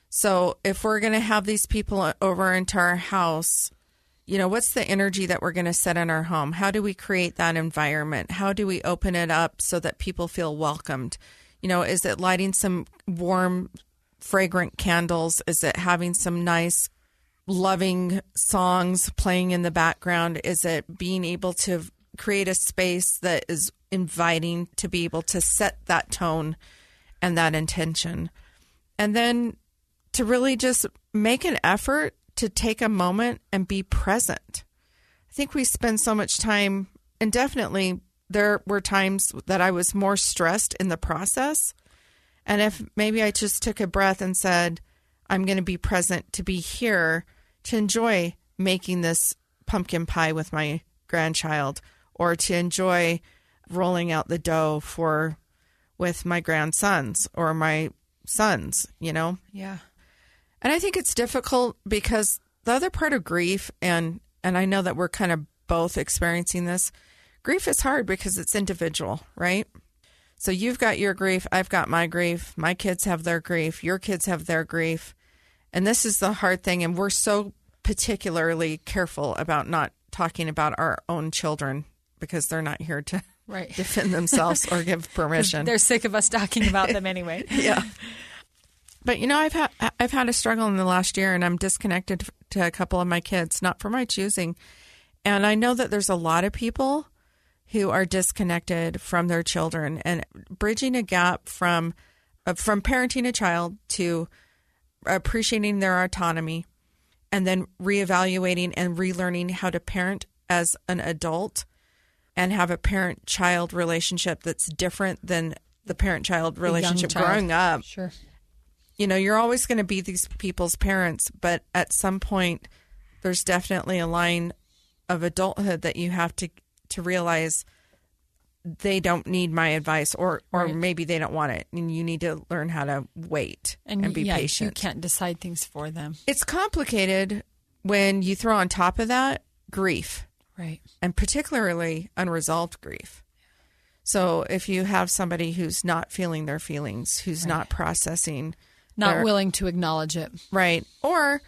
So if we're going to have these people over into our house, you know, what's the energy that we're going to set in our home? How do we create that environment? How do we open it up so that people feel welcomed? You know, is it lighting some warm, fragrant candles? Is it having some nice loving songs playing in the background? Is it being able to create a space that is inviting to be able to set that tone and that intention? And then to really just make an effort to take a moment and be present. I think we spend so much time, and definitely there were times that I was more stressed in the process. And if maybe I just took a breath and said, I'm going to be present to be here to enjoy making this pumpkin pie with my grandchild or to enjoy rolling out the dough for with my grandsons or my sons, you know? Yeah. And I think it's difficult because the other part of grief and and I know that we're kind of both experiencing this. Grief is hard because it's individual, right? So you've got your grief, I've got my grief, my kids have their grief, your kids have their grief. And this is the hard thing and we're so particularly careful about not talking about our own children because they're not here to Right. [laughs] defend themselves or give [laughs] permission. They're sick of us talking about them [laughs] anyway. yeah. But you know, I've had I've had a struggle in the last year, and I'm disconnected to a couple of my kids, not for my choosing. And I know that there's a lot of people who are disconnected from their children, and bridging a gap from uh, from parenting a child to appreciating their autonomy, and then reevaluating and relearning how to parent as an adult, and have a parent-child relationship that's different than the relationship child. growing up Sure. you know, you're always going to be these people's parents, but at some point, there's definitely a line of adulthood that you have to to realize they don't need my advice, or or Right. maybe they don't want it, and you need to learn how to wait and, And, be yeah, patient. You can't decide things for them. It's complicated when you throw on top of that grief Right. and particularly unresolved grief. So if you have somebody who's not feeling their feelings, who's not processing, Not their- willing to acknowledge it. Right. Or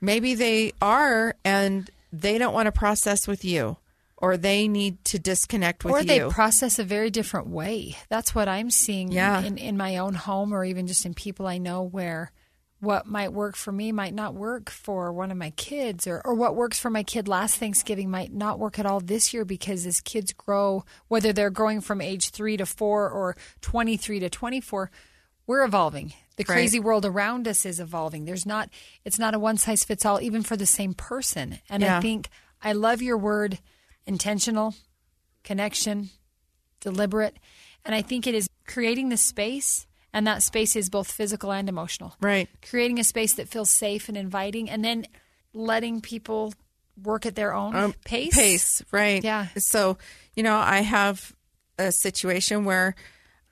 maybe they are and they don't want to process with you or they need to disconnect with you. or they process a very different way. That's what I'm seeing Yeah. in, in my own home or even just in people I know where what might work for me might not work for one of my kids or, or what works for my kid last Thanksgiving might not work at all this year because as kids grow, whether they're growing from age three to four or 23 to 24, we're evolving. The Right. crazy world around us is evolving. There's not, it's not a one size fits all, even for the same person. And I think I love your word intentional, connection, deliberate. And I think it is creating the space, and that space is both physical and emotional. right. Creating a space that feels safe and inviting, and then letting people work at their own Um, pace. Pace, right. Yeah. So, you know, I have a situation where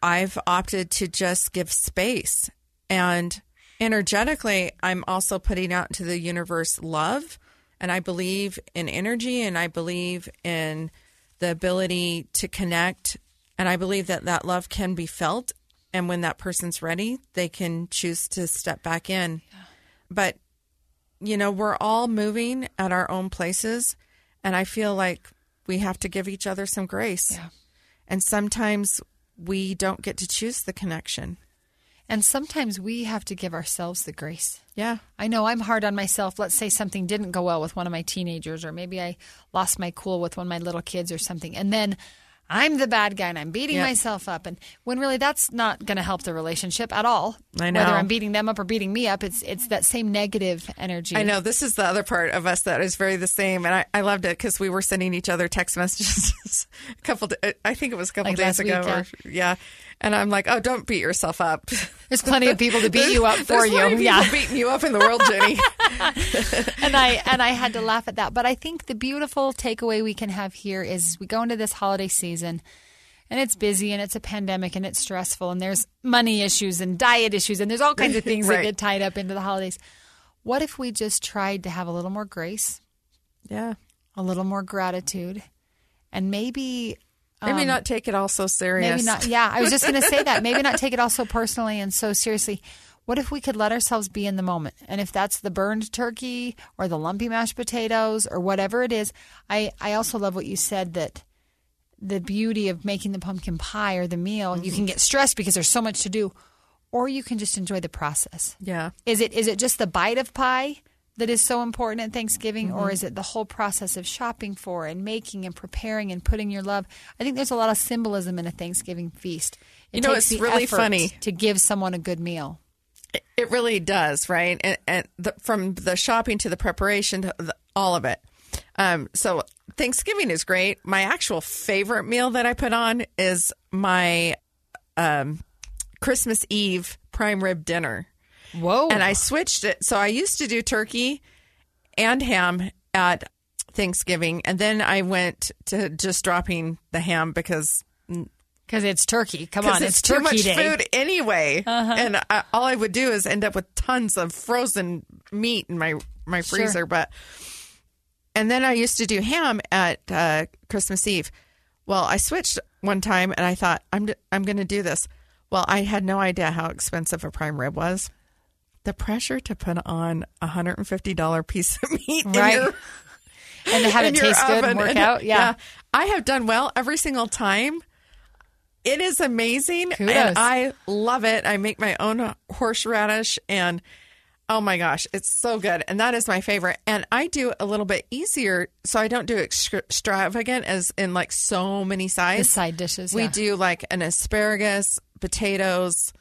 I've opted to just give space and energetically I'm also putting out into the universe love and I believe in energy and I believe in the ability to connect. And I believe that that love can be felt. And when that person's ready, they can choose to step back in. But, you know, we're all moving at our own places. And I feel like we have to give each other some grace. Yeah. And sometimes we don't get to choose the connection. And sometimes we have to give ourselves the grace. Yeah. I know I'm hard on myself. Let's say something didn't go well with one of my teenagers, or maybe I lost my cool with one of my little kids or something. And then I'm the bad guy and I'm beating Yep. myself up. And when really that's not going to help the relationship at all. I know. Whether I'm beating them up or beating me up, it's it's that same negative energy. I know this is the other part of us that is very the same, and I, I loved it because we were sending each other text messages [laughs] a couple. I think it was a couple Like days ago, week, or yeah. And I'm like, oh, don't beat yourself up. There's plenty of people to beat you up [laughs] for you. Yeah. beating you up in the world, Jennie. [laughs] [laughs] and I and I had to laugh at that. But I think the beautiful takeaway we can have here is we go into this holiday season and it's busy and it's a pandemic and it's stressful and there's money issues and diet issues and there's all kinds of things that get tied up into the holidays. What if we just tried to have a little more grace, yeah, a little more gratitude, and maybe maybe um, not take it all so serious. Maybe not. Yeah, I was just going to say that. Maybe not [laughs] take it all so personally and so seriously. What if we could let ourselves be in the moment? And if that's the burned turkey or the lumpy mashed potatoes or whatever it is, I, I also love what you said that the beauty of making the pumpkin pie or the meal, you can get stressed because there's so much to do, or you can just enjoy the process. Yeah, Is it is it just the bite of pie that is so important at Thanksgiving, or is it the whole process of shopping for and making and preparing and putting your love? I think there's a lot of symbolism in a Thanksgiving feast. It You know, it's really funny. to give someone a good meal. It really does, right? And, and the, from the shopping to the preparation to the, all of it. Um, so Thanksgiving is great. My actual favorite meal that I put on is my um, Christmas Eve prime rib dinner. Whoa! And I switched it. So I used to do turkey and ham at Thanksgiving, and then I went to just dropping the ham because because it's turkey. Come on, it's, it's, too turkey much day. Uh-huh. food anyway. And I, all I would do is end up with tons of frozen meat in my my Sure. freezer. But and then I used to do ham at uh, Christmas Eve. Well, I switched one time, and I thought I'm d- I'm going to do this. Well, I had no idea how expensive a prime rib was. The pressure to put on a hundred and fifty dollar piece of meat, in Right. your- and to have it taste good and work out. Yeah. I have done well every single time. It is amazing, Kudos. and I love it. I make my own horseradish, and oh my gosh, it's so good. And that is my favorite. And I do a little bit easier, so I don't do extravagant as in like so many The sides. side dishes. We yeah. do like an asparagus, potatoes,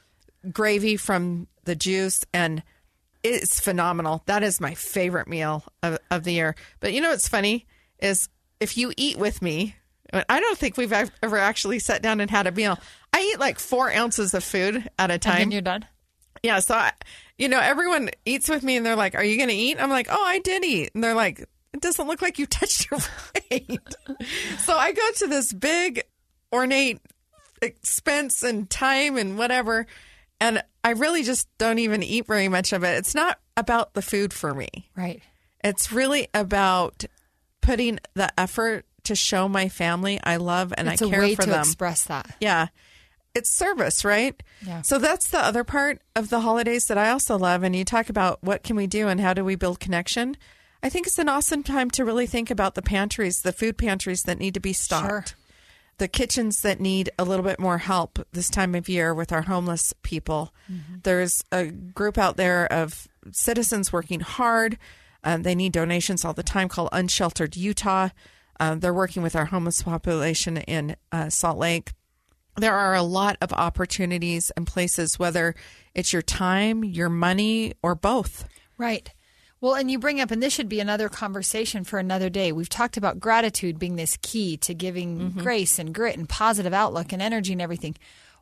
gravy from the juice, and it's phenomenal. That is my favorite meal of, of the year. But you know what's funny is if you eat with me, I don't think we've ever actually sat down and had a meal. I eat like four ounces of food at a And time. then you're done. Yeah, so I, you know, everyone eats with me, and they're like, "Are you going to eat?" I'm like, "Oh, I did eat," and they're like, "It doesn't look like you [laughs] touched your plate." [laughs] so I go to this big, ornate expense and time and whatever, and I really just don't even eat very much of it. It's not about the food for me. Right. It's really about putting the effort to show my family I love and it's I a care way for to them. express that. Yeah. It's service, right? Yeah. So that's the other part of the holidays that I also love. And you talk about what can we do and how do we build connection. I think it's an awesome time to really think about the pantries, the food pantries that need to be stocked, Sure. The kitchens that need a little bit more help this time of year with our homeless people. Mm-hmm. There's a group out there of citizens working hard. Um, they need donations all the time called Unsheltered Utah. Um, they're working with our homeless population in uh, Salt Lake there are a lot of opportunities and places, whether it's your time, your money, or both. Right. Well, and you bring up, and this should be another conversation for another day. We've talked about gratitude being this key to giving Mm-hmm. grace and grit and positive outlook and energy and everything.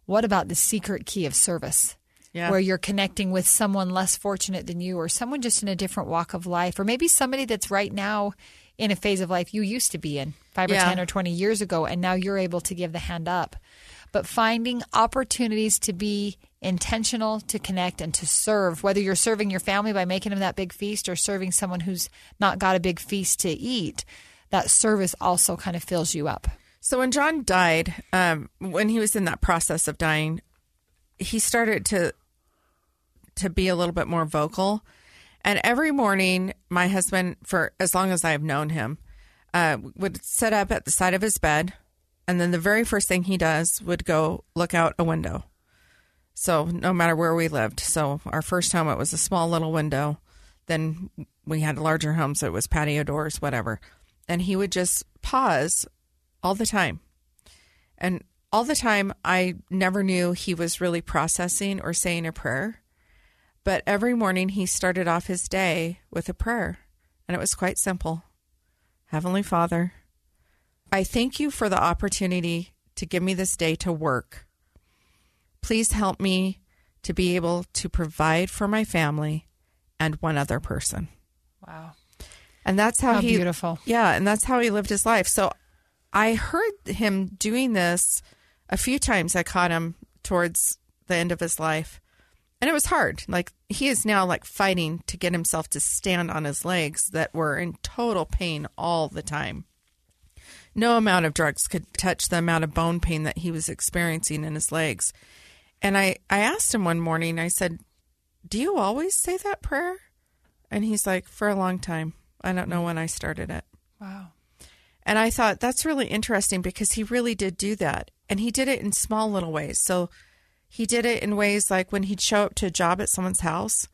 What about the secret key of service? Yeah. Where you're connecting with someone less fortunate than you, or someone just in a different walk of life, or maybe somebody that's right now in a phase of life you used to be in five or Yeah. 10 or 20 years ago, and now you're able to give the hand up. But finding opportunities to be intentional, to connect, and to serve, whether you're serving your family by making them that big feast or serving someone who's not got a big feast to eat, that service also kind of fills you up. So when John died, um, when he was in that process of dying, he started to to be a little bit more vocal. And every morning, my husband, for as long as I've known him, uh, would sit up at the side of his bed, and then the very first thing he does would go look out a window. So no matter where we lived, so our first home it was a small little window. Then we had a larger homes, so it was patio doors, whatever. And he would just pause all the time, and all the time I never knew he was really processing or saying a prayer. But every morning he started off his day with a prayer, and it was quite simple Heavenly Father, I thank you for the opportunity to give me this day to work. Please help me to be able to provide for my family and one other person. Wow. And that's how, How he beautiful. Yeah, and that's how he lived his life. So I heard him doing this a few times. I caught him towards the end of his life. And it was hard. Like he is now like fighting to get himself to stand on his legs that were in total pain all the time. No amount of drugs could touch the amount of bone pain that he was experiencing in his legs. And I, I asked him one morning, I said, Do you always say that prayer? And he's like, For a long time. I don't know when I started it. Wow. And I thought that's really interesting because he really did do that. And he did it in small little ways. So he did it in ways like when he'd show up to a job at someone's house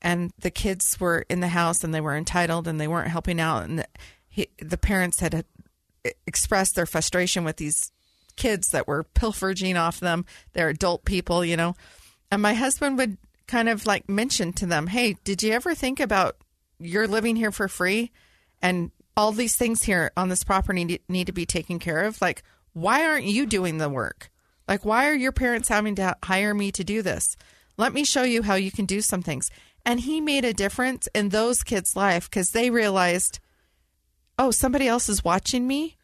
and the kids were in the house and they were entitled and they weren't helping out. And the, he, the parents had uh, expressed their frustration with these kids that were pilfering off them. They're adult people, you know. And my husband would kind of like mention to them, Hey, did you ever think about you're living here for free and all these things here on this property need, to be taken care of? Like, why aren't you doing the work? Like, why are your parents having to hire me to do this? Let me show you how you can do some things. And he made a difference in those kids' life because they realized, oh, somebody else is watching me.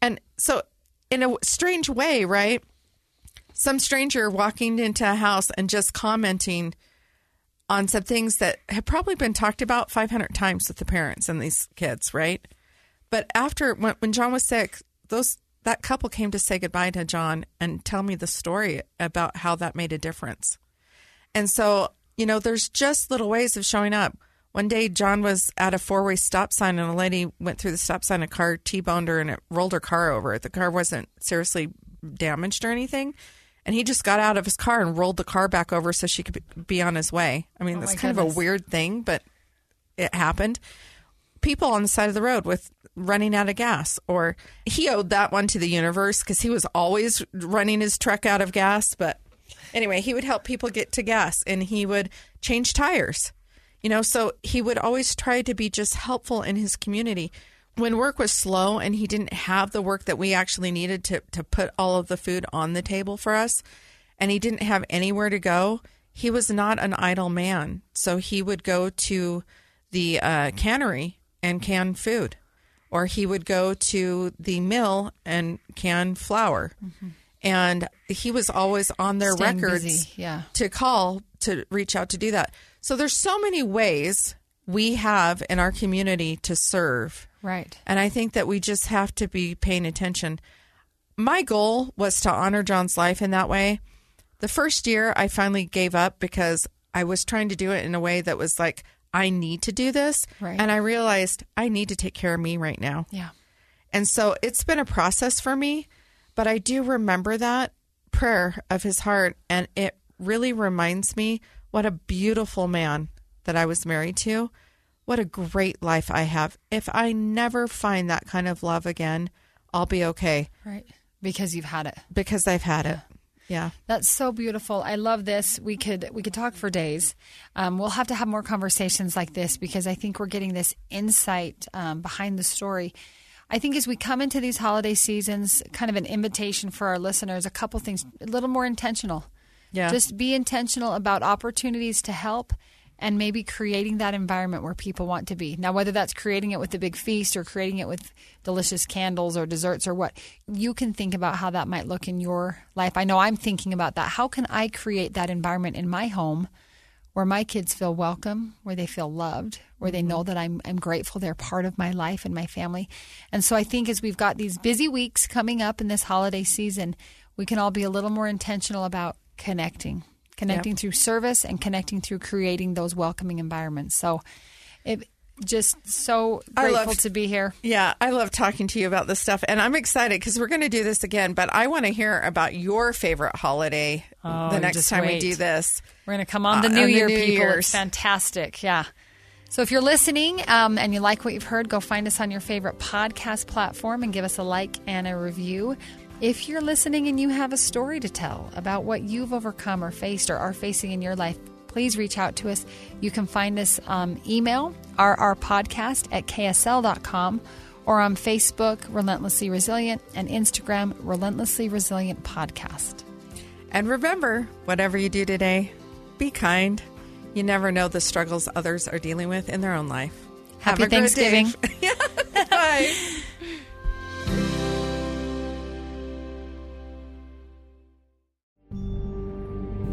And so, in a strange way, right? Some stranger walking into a house and just commenting on some things that have probably been talked about 500 times with the parents and these kids, right? But after when, when John was sick, those that couple came to say goodbye to John and tell me the story about how that made a difference. And so, you know, there's just little ways of showing up. One day, John was at a four way stop sign, and a lady went through the stop sign. A car T boned her and it rolled her car over. The car wasn't seriously damaged or anything. And he just got out of his car and rolled the car back over so she could be on his way. I mean, Oh, that's kind of a weird thing, but it happened. People on the side of the road with running out of gas, or he owed that one to the universe because he was always running his truck out of gas. But anyway, he would help people get to gas and he would change tires. You know, so he would always try to be just helpful in his community. When work was slow and he didn't have the work that we actually needed to, to put all of the food on the table for us, and he didn't have anywhere to go, he was not an idle man. So he would go to the uh, cannery and can food, or he would go to the mill and can flour. And he was always on their Staying records busy, yeah. to call to reach out to do that. So there's so many ways we have in our community to serve. Right. And I think that we just have to be paying attention. My goal was to honor John's life in that way. The first year, I finally gave up because I was trying to do it in a way that was like, I need to do this. Right. And I realized I need to take care of me right now. Yeah. And so it's been a process for me, but I do remember that prayer of his heart. And it really reminds me what a beautiful man that I was married to. What a great life I have. If I never find that kind of love again, I'll be okay Right. Because you've had it. because I've had it. Yeah. That's so beautiful. I love this. We could we could talk for days. Um, we'll have to have more conversations like this because I think we're getting this insight um, behind the story. I think as we come into these holiday seasons, kind of an invitation for our listeners, a couple things, a little more intentional. Yeah. Just be intentional about opportunities to help and maybe creating that environment where people want to be. Now, whether that's creating it with a big feast or creating it with delicious candles or desserts or what, you can think about how that might look in your life. I know I'm thinking about that. How can I create that environment in my home where my kids feel welcome, where they feel loved, where they mm-hmm. know that I'm I'm grateful they're part of my life and my family. And so I think as we've got these busy weeks coming up in this holiday season, we can all be a little more intentional about connecting. Connecting through service and connecting through creating those welcoming environments. So it just so grateful love- to be here. Yeah, I love talking to you about this stuff, and I'm excited because we're going to do this again. But I want to hear about your favorite holiday Oh, the next time we do this. We're going to come on the Uh, new on the year, New people. Year's. It's fantastic. Yeah. So if you're listening um, and you like what you've heard, go find us on your favorite podcast platform and give us a like and a review. If you're listening and you have a story to tell about what you've overcome or faced or are facing in your life, please reach out to us. You can find us um, email rrpodcast at ksl.com or on Facebook, Relentlessly Resilient, and Instagram, Relentlessly Resilient Podcast. And remember, whatever you do today, be kind. You never know the struggles others are dealing with in their own life. Happy Have a great day. Thanksgiving. [laughs] yeah. [laughs] Bye.